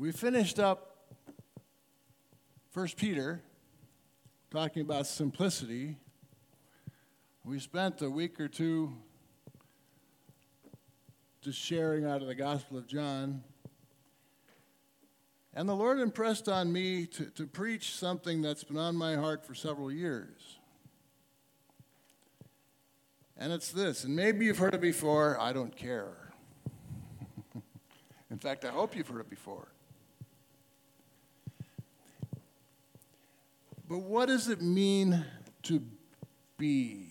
We finished up 1 Peter talking about simplicity. We spent a week or two just sharing out of the Gospel of John. And the Lord impressed on me to, to preach something that's been on my heart for several years. And it's this, and maybe you've heard it before, I don't care. In fact, I hope you've heard it before. But what does it mean to be?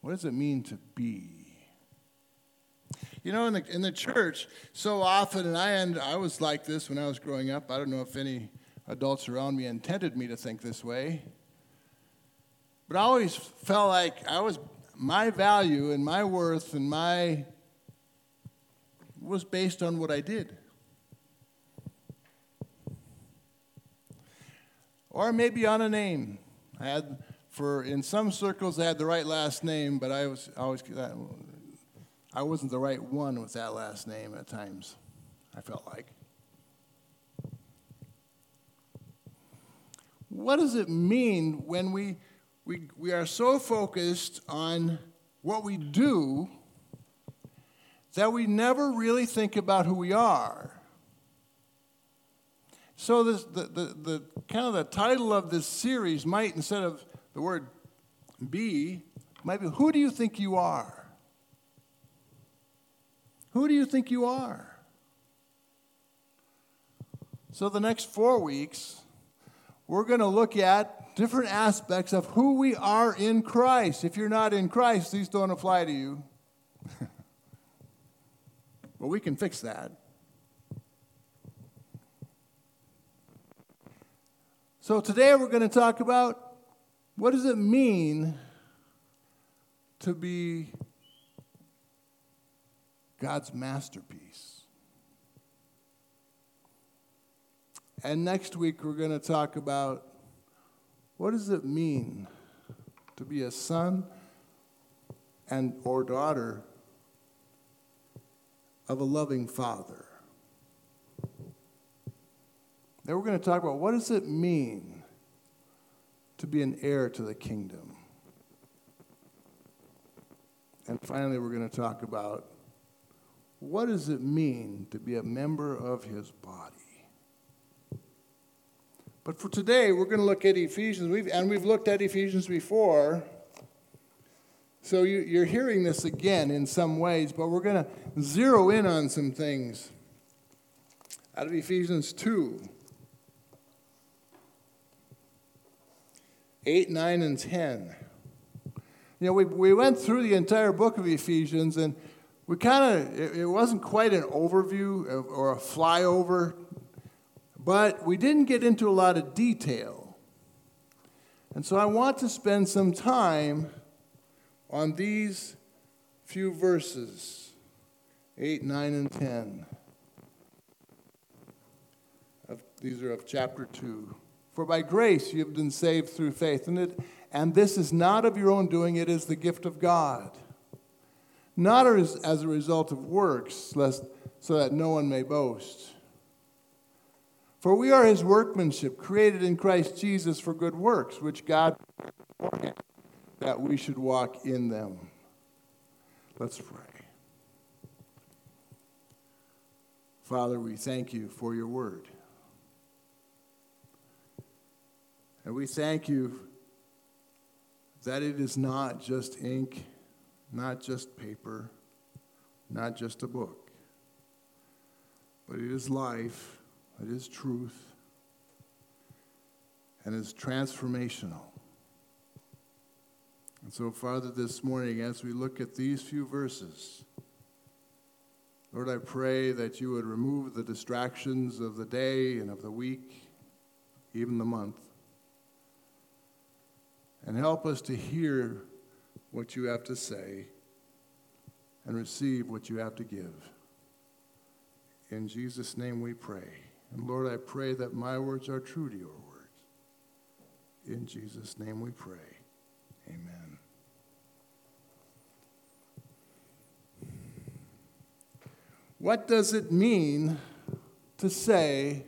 What does it mean to be? You know, in the, in the church, so often, and I, and I was like this when I was growing up. I don't know if any adults around me intended me to think this way. But I always felt like I was, my value and my worth and my, was based on what I did. Or maybe on a name. I had, for, in some circles, I had the right last name, but I was always, I wasn't the right one with that last name at times, I felt like. What does it mean when we we, we are so focused on what we do that we never really think about who we are. So this, the, the, the kind of the title of this series might, instead of the word be, might be who do you think you are? Who do you think you are? So the next four weeks, we're going to look at different aspects of who we are in Christ. If you're not in Christ, these don't apply to you. but we can fix that. So today we're going to talk about what does it mean to be God's masterpiece. And next week we're going to talk about what does it mean to be a son and or daughter of a loving father? Then we're going to talk about what does it mean to be an heir to the kingdom? And finally, we're going to talk about what does it mean to be a member of his body? But for today, we're going to look at Ephesians, we've, and we've looked at Ephesians before. So you, are hearing this again in some ways, but we're going to zero in on some things out of Ephesians 2 8, 9, and 10. You know, we, we went through the entire book of Ephesians, and we kind of, it, it wasn't quite an overview or a flyover but we didn't get into a lot of detail. And so I want to spend some time on these few verses 8, 9, and 10. Of, these are of chapter 2. For by grace you have been saved through faith, and, it, and this is not of your own doing, it is the gift of God. Not as, as a result of works, lest, so that no one may boast. For we are his workmanship, created in Christ Jesus for good works, which God that we should walk in them. Let's pray. Father, we thank you for your word. And we thank you that it is not just ink, not just paper, not just a book, but it is life it is truth, and is transformational. And so, Father, this morning, as we look at these few verses, Lord, I pray that you would remove the distractions of the day and of the week, even the month, and help us to hear what you have to say and receive what you have to give. In Jesus' name we pray. And Lord, I pray that my words are true to your words. In Jesus' name we pray. Amen. what does it mean to say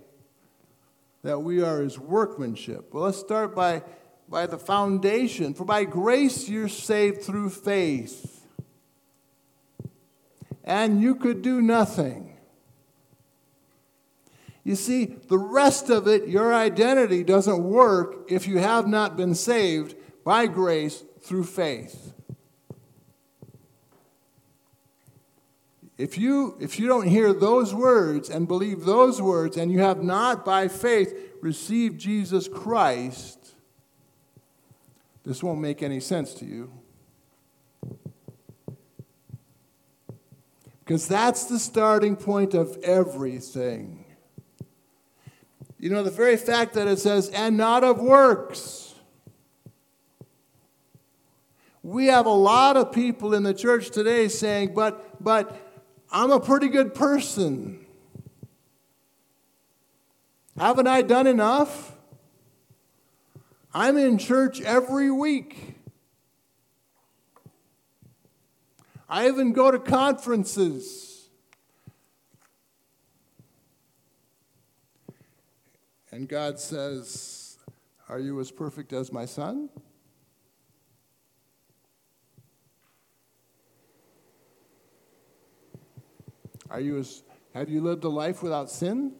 that we are his workmanship? Well, let's start by, by the foundation. For by grace you're saved through faith. And you could do nothing. You see, the rest of it, your identity doesn't work if you have not been saved by grace through faith. If you, if you don't hear those words and believe those words, and you have not by faith received Jesus Christ, this won't make any sense to you. Because that's the starting point of everything. You know, the very fact that it says, and not of works. We have a lot of people in the church today saying, but, but, I'm a pretty good person. Haven't I done enough? I'm in church every week. I even go to conferences. And God says, Are you as perfect as my son? Are you as, have you lived a life without sin?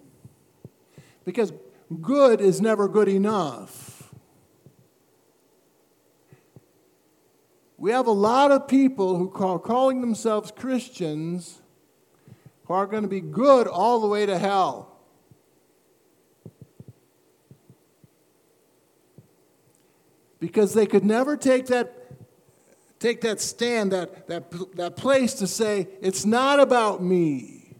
Because good is never good enough. We have a lot of people who are calling themselves Christians who are going to be good all the way to hell. Because they could never take that take that stand, that, that, that place to say, it's not about me.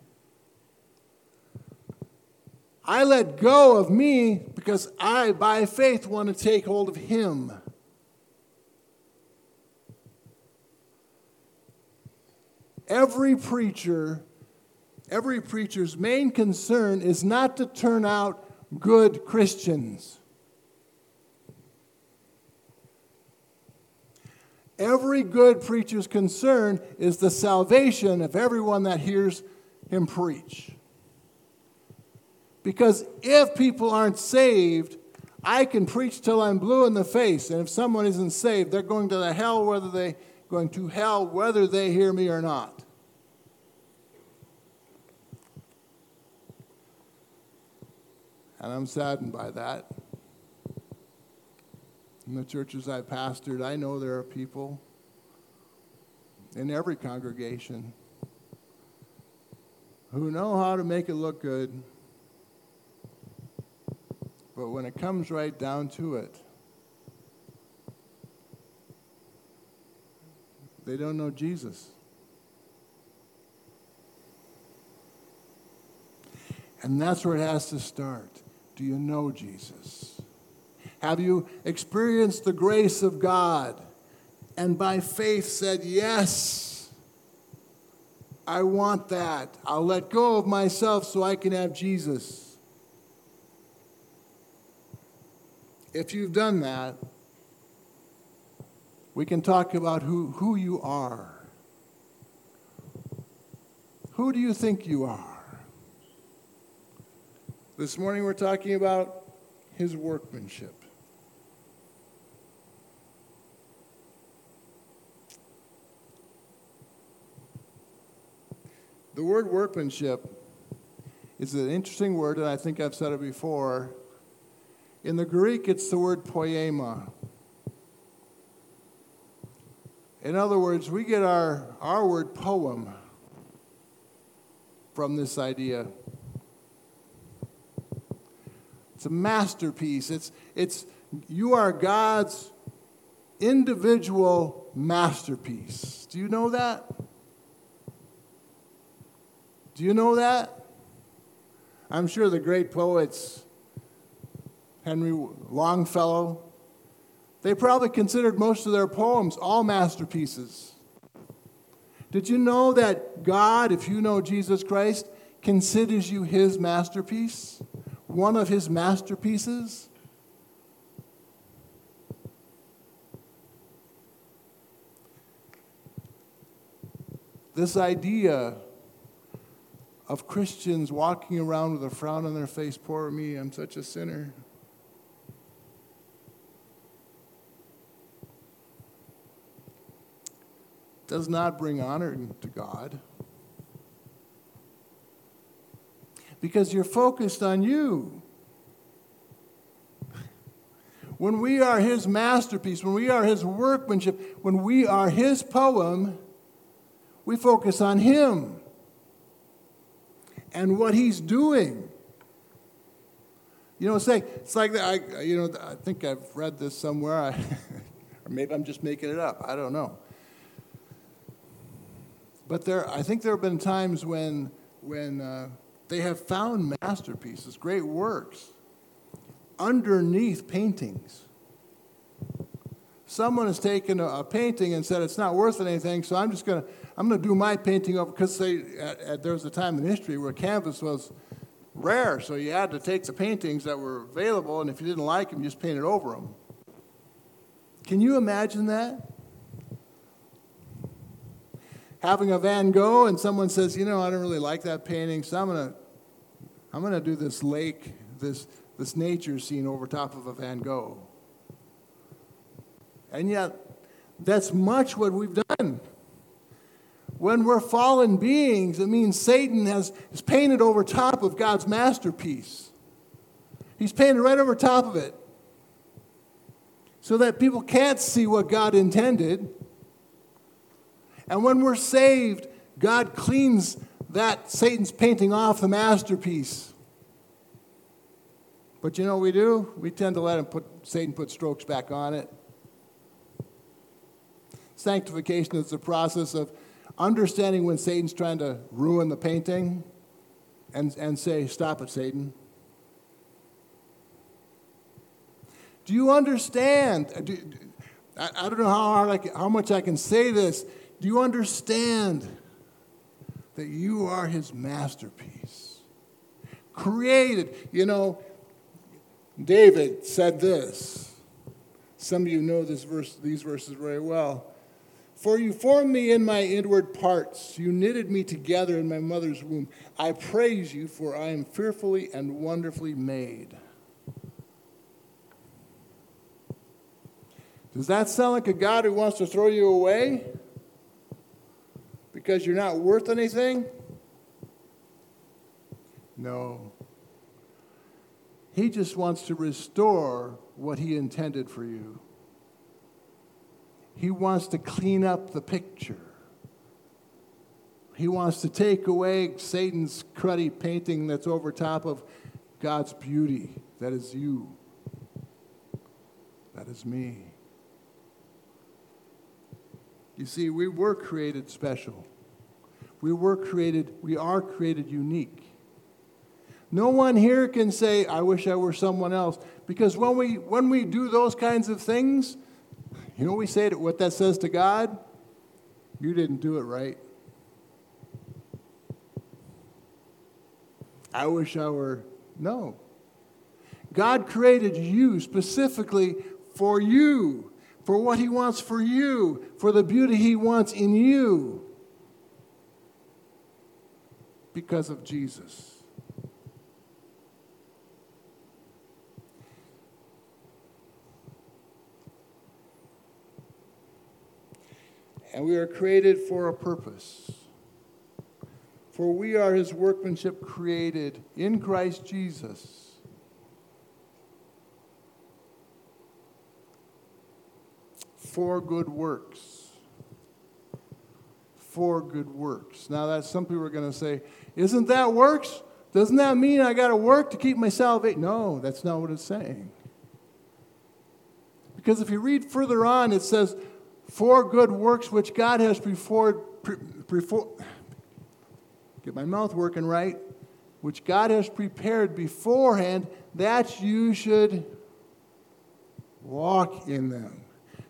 I let go of me because I, by faith, want to take hold of Him. Every preacher, every preacher's main concern is not to turn out good Christians. Every good preacher's concern is the salvation of everyone that hears him preach. Because if people aren't saved, I can preach till I'm blue in the face, and if someone isn't saved, they're going to the hell whether they going to hell whether they hear me or not. And I'm saddened by that. In the churches I've pastored, I know there are people in every congregation who know how to make it look good, but when it comes right down to it, they don't know Jesus. And that's where it has to start. Do you know Jesus? Have you experienced the grace of God and by faith said, Yes, I want that. I'll let go of myself so I can have Jesus? If you've done that, we can talk about who, who you are. Who do you think you are? This morning we're talking about his workmanship. The word workmanship is an interesting word, and I think I've said it before. In the Greek, it's the word poiema. In other words, we get our, our word poem from this idea. It's a masterpiece. It's, it's, you are God's individual masterpiece. Do you know that? Do you know that? I'm sure the great poets, Henry Longfellow, they probably considered most of their poems all masterpieces. Did you know that God, if you know Jesus Christ, considers you his masterpiece? One of his masterpieces? This idea of Christians walking around with a frown on their face, poor me, I'm such a sinner. Does not bring honor to God. Because you're focused on you. When we are His masterpiece, when we are His workmanship, when we are His poem, we focus on Him and what He's doing. You know, like, it's like I, you know, I think I've read this somewhere, I, or maybe I'm just making it up. I don't know. But there, I think there have been times when, when uh, they have found masterpieces, great works, underneath paintings. Someone has taken a, a, painting and said it's not worth anything, so I'm just going to I'm going to do my painting over because there was a time in history where canvas was rare, so you had to take the paintings that were available, and if you didn't like them, you just painted over them. Can you imagine that? Having a Van Gogh, and someone says, "You know, I don't really like that painting, so I'm to I'm to do this lake, this this nature scene over top of a Van Gogh." And yet, that's much what we've done. When we're fallen beings, it means Satan has, is painted over top of God's masterpiece. He's painted right over top of it so that people can't see what God intended. And when we're saved, God cleans that Satan's painting off the masterpiece. But you know what we do? We tend to let him put Satan put strokes back on it. Sanctification is the process of understanding when Satan's trying to ruin the painting and, and say, Stop it, Satan. Do you understand? Do, I, I, don't know how, hard I can, how much I can say this. Do you understand that you are his masterpiece? Created. You know, David said this. Some of you know this verse, these verses very well. For you formed me in my inward parts. You knitted me together in my mother's womb. I praise you, for I am fearfully and wonderfully made. Does that sound like a God who wants to throw you away because you're not worth anything? No. He just wants to restore what he intended for you. He wants to clean up the picture. He wants to take away Satan's cruddy painting that's over top of God's beauty. That is you. That is me. You see, we were created special. We were created, we are created unique. No one here can say, I wish I were someone else. Because when we, when we do those kinds of things, you know we say to, what that says to God? You didn't do it right. I wish I were. No. God created you specifically for you, for what He wants for you, for the beauty He wants in you because of Jesus. and we are created for a purpose. For we are his workmanship created in Christ Jesus. For good works. For good works. Now, that some people are going to say, Isn't that works? Doesn't that mean I got to work to keep my salvation? No, that's not what it's saying. Because if you read further on, it says, for good works which God has before, before get my mouth working right, which God has prepared beforehand that you should walk in them.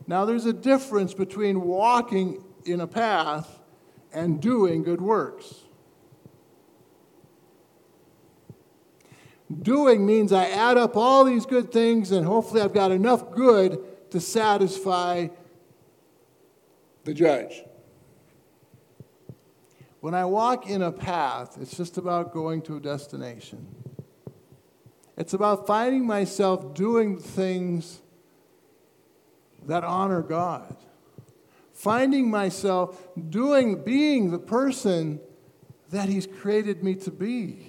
Now, there's a difference between walking in a path and doing good works. Doing means I add up all these good things and hopefully I've got enough good to satisfy the judge. when I walk in a path, it's just about going to a destination. It's about finding myself doing things that honor God. Finding myself doing, being the person that He's created me to be.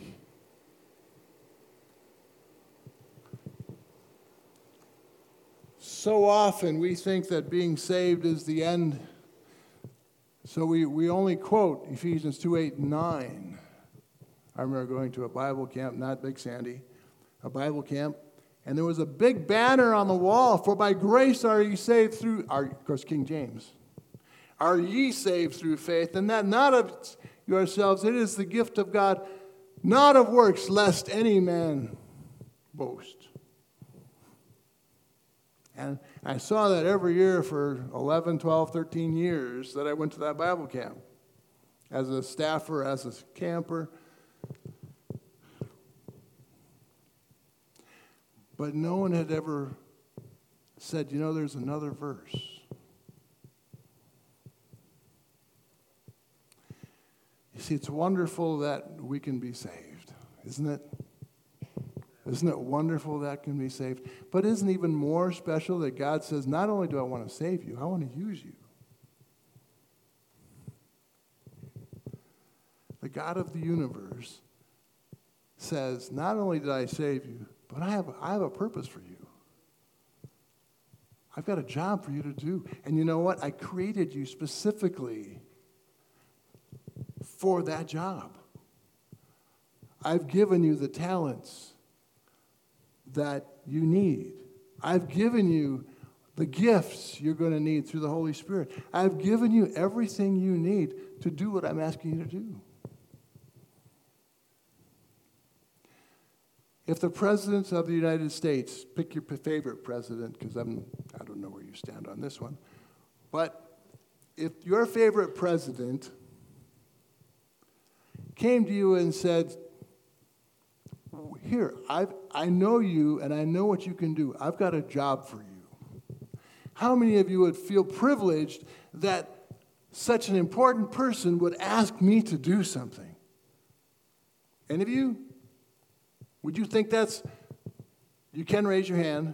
So often we think that being saved is the end. So we, we only quote Ephesians 2 8 9. I remember going to a Bible camp, not Big Sandy, a Bible camp, and there was a big banner on the wall For by grace are ye saved through, our, of course, King James. Are ye saved through faith, and that not of yourselves, it is the gift of God, not of works, lest any man boast. And I saw that every year for 11, 12, 13 years that I went to that Bible camp as a staffer, as a camper. But no one had ever said, you know, there's another verse. You see, it's wonderful that we can be saved, isn't it? Isn't it wonderful that can be saved? But isn't even more special that God says, not only do I want to save you, I want to use you. The God of the universe says, not only did I save you, but I have, I have a purpose for you. I've got a job for you to do. And you know what? I created you specifically for that job. I've given you the talents that you need. I've given you the gifts you're going to need through the Holy Spirit. I've given you everything you need to do what I'm asking you to do. If the president of the United States, pick your favorite president, because I'm I don't know where you stand on this one, but if your favorite president came to you and said, here, I've, I know you and I know what you can do. I've got a job for you. How many of you would feel privileged that such an important person would ask me to do something? Any of you? Would you think that's, you can raise your hand.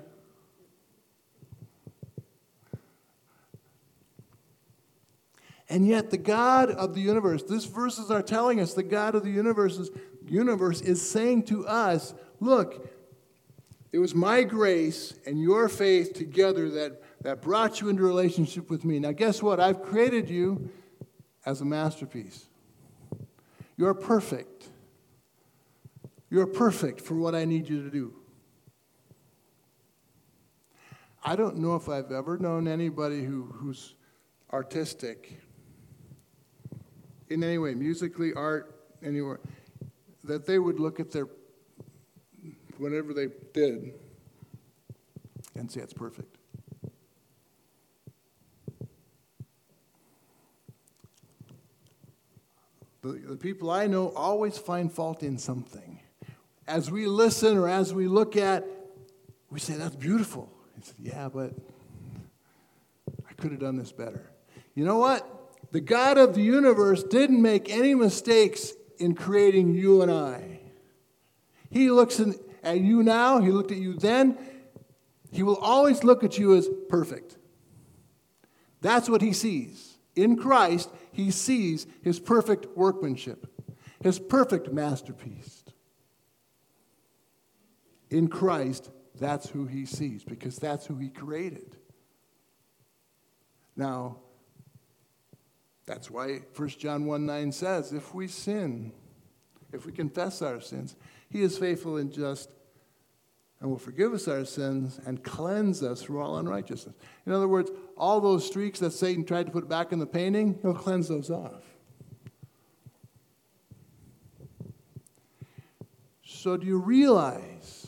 And yet, the God of the universe, these verses are telling us the God of the universe is, universe is saying to us, look, it was my grace and your faith together that, that brought you into relationship with me. Now, guess what? I've created you as a masterpiece. You're perfect. You're perfect for what I need you to do. I don't know if I've ever known anybody who, who's artistic in any way, musically, art, anywhere that they would look at their whatever they did and say it's perfect. The, the people I know always find fault in something. As we listen or as we look at, we say, That's beautiful. He said, Yeah, but I could have done this better. You know what? The God of the universe didn't make any mistakes in creating you and I. He looks in, at you now, He looked at you then. He will always look at you as perfect. That's what He sees. In Christ, He sees His perfect workmanship, His perfect masterpiece. In Christ, that's who He sees because that's who He created. Now, that's why 1 John 1 9 says, if we sin, if we confess our sins, he is faithful and just and will forgive us our sins and cleanse us from all unrighteousness. In other words, all those streaks that Satan tried to put back in the painting, he'll cleanse those off. So, do you realize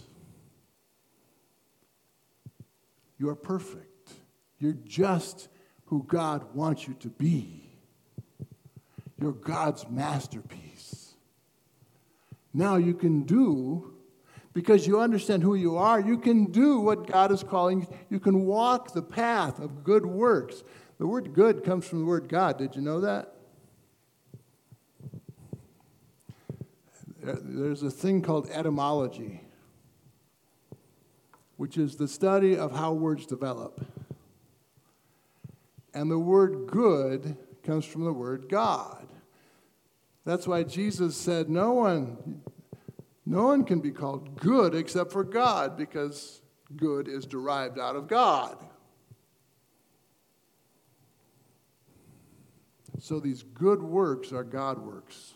you're perfect? You're just who God wants you to be. You're God's masterpiece. Now you can do, because you understand who you are, you can do what God is calling you. Can walk the path of good works. The word good comes from the word God. Did you know that? there's a thing called etymology, which is the study of how words develop. And the word good comes from the word God. That's why Jesus said, No one, no one can be called good except for God, because good is derived out of God. So these good works are God works.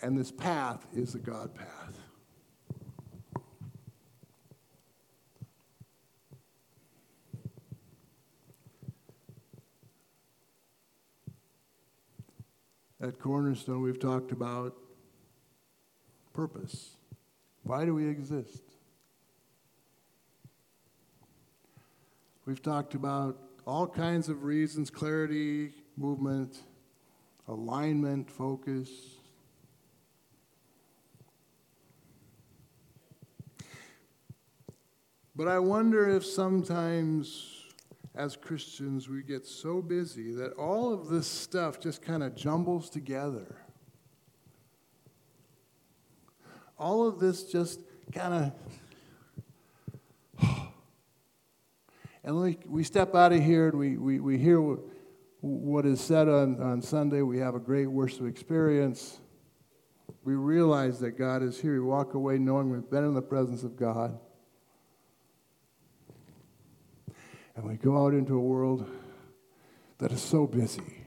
And this path is the God path. Cornerstone, we've talked about purpose. Why do we exist? We've talked about all kinds of reasons clarity, movement, alignment, focus. But I wonder if sometimes as Christians we get so busy that all of this stuff just kind of jumbles together. All of this just kind of And we, we step out of here and we, we, we hear what, what is said on, on Sunday. We have a great worship experience. We realize that God is here. We walk away knowing we've been in the presence of God. And we go out into a world that is so busy.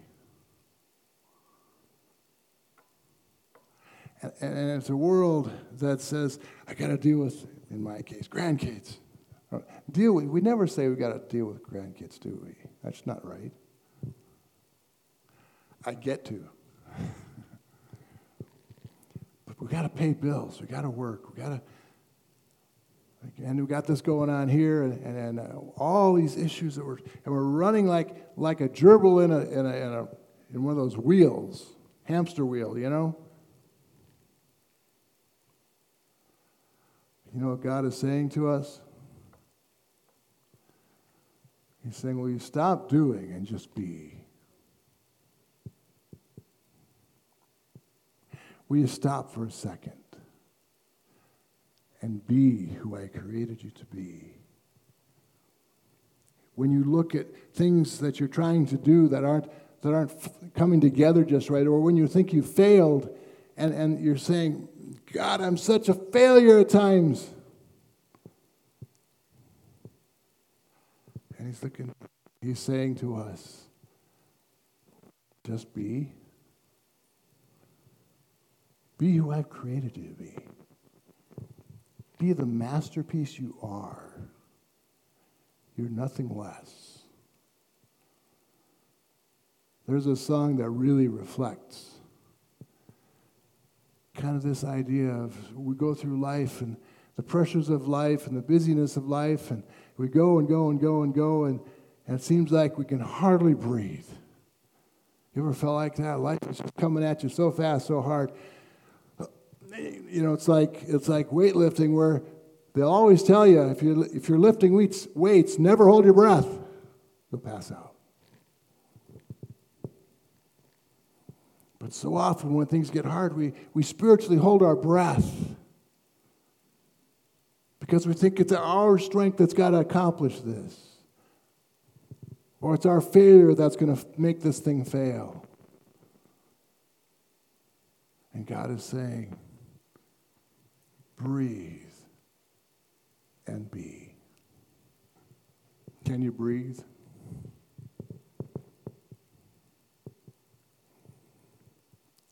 And, and it's a world that says, I got to deal with, in my case, grandkids. Uh, deal with, we never say we got to deal with grandkids, do we? That's not right. I get to. but we got to pay bills. We got to work. We got to. And we got this going on here, and, and, and uh, all these issues that we're and we're running like like a gerbil in a in a, in a in one of those wheels, hamster wheel, you know. You know what God is saying to us? He's saying, Will you stop doing and just be? Will you stop for a second and be who I created you to be? When you look at things that you're trying to do that aren't, that aren't coming together just right, or when you think you failed and, and you're saying, God, I'm such a failure at times. And he's looking, he's saying to us, just be. Be who I've created you to be. Be the masterpiece you are. You're nothing less. There's a song that really reflects kind of this idea of we go through life and the pressures of life and the busyness of life, and we go and go and go and go, and, and it seems like we can hardly breathe. You ever felt like that? Life is just coming at you so fast, so hard. You know, it's like it's like weightlifting, where they'll always tell you if you if you're lifting weights, weights, never hold your breath. You'll pass out. But so often when things get hard, we, we spiritually hold our breath because we think it's our strength that's got to accomplish this. Or it's our failure that's going to make this thing fail. And God is saying, breathe and be. Can you breathe?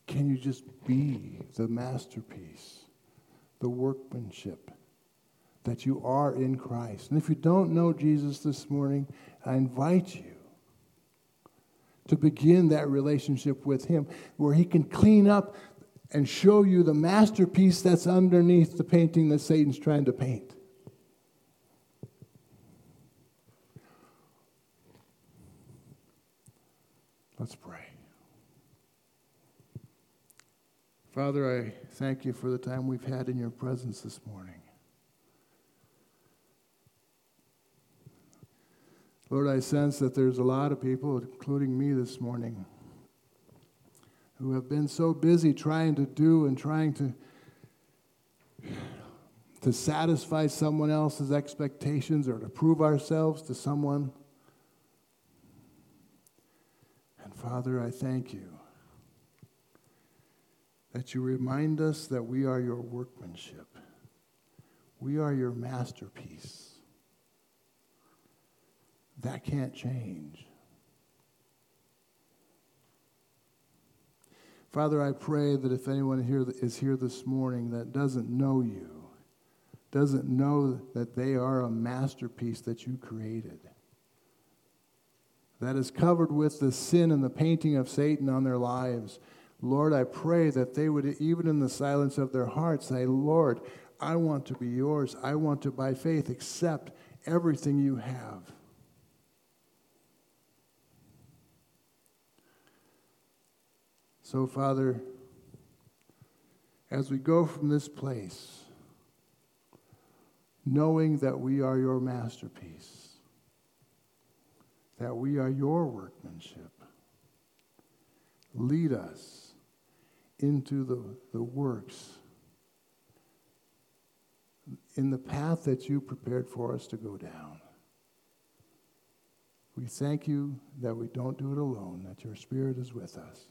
Can you just be the masterpiece, the workmanship? that you are in Christ. And if you don't know Jesus this morning, I invite you to begin that relationship with Him where He can clean up and show you the masterpiece that's underneath the painting that Satan's trying to paint. Let's pray. Father, I thank you for the time we've had in your presence this morning. Lord, I sense that there's a lot of people, including me this morning, who have been so busy trying to do and trying to to satisfy someone else's expectations or to prove ourselves to someone. And Father, I thank you that you remind us that we are your workmanship. We are your masterpiece. That can't change. Father, I pray that if anyone here is here this morning that doesn't know you, doesn't know that they are a masterpiece that you created, that is covered with the sin and the painting of Satan on their lives, Lord, I pray that they would, even in the silence of their hearts, say, Lord, I want to be yours. I want to, by faith, accept everything you have. So, Father, as we go from this place, knowing that we are your masterpiece, that we are your workmanship, lead us into the, the works in the path that you prepared for us to go down. We thank you that we don't do it alone, that your Spirit is with us.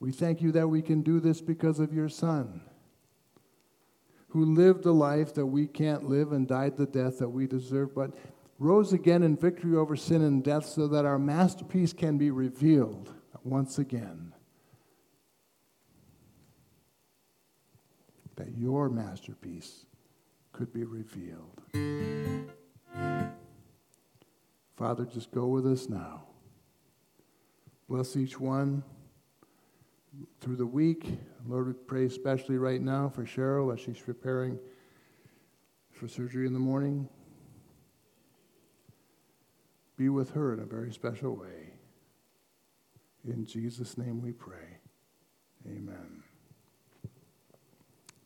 We thank you that we can do this because of your Son, who lived a life that we can't live and died the death that we deserve, but rose again in victory over sin and death so that our masterpiece can be revealed once again. that your masterpiece could be revealed. Father, just go with us now. Bless each one through the week. Lord, we pray especially right now for Cheryl as she's preparing for surgery in the morning. Be with her in a very special way. In Jesus' name we pray. Amen.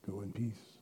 Go in peace.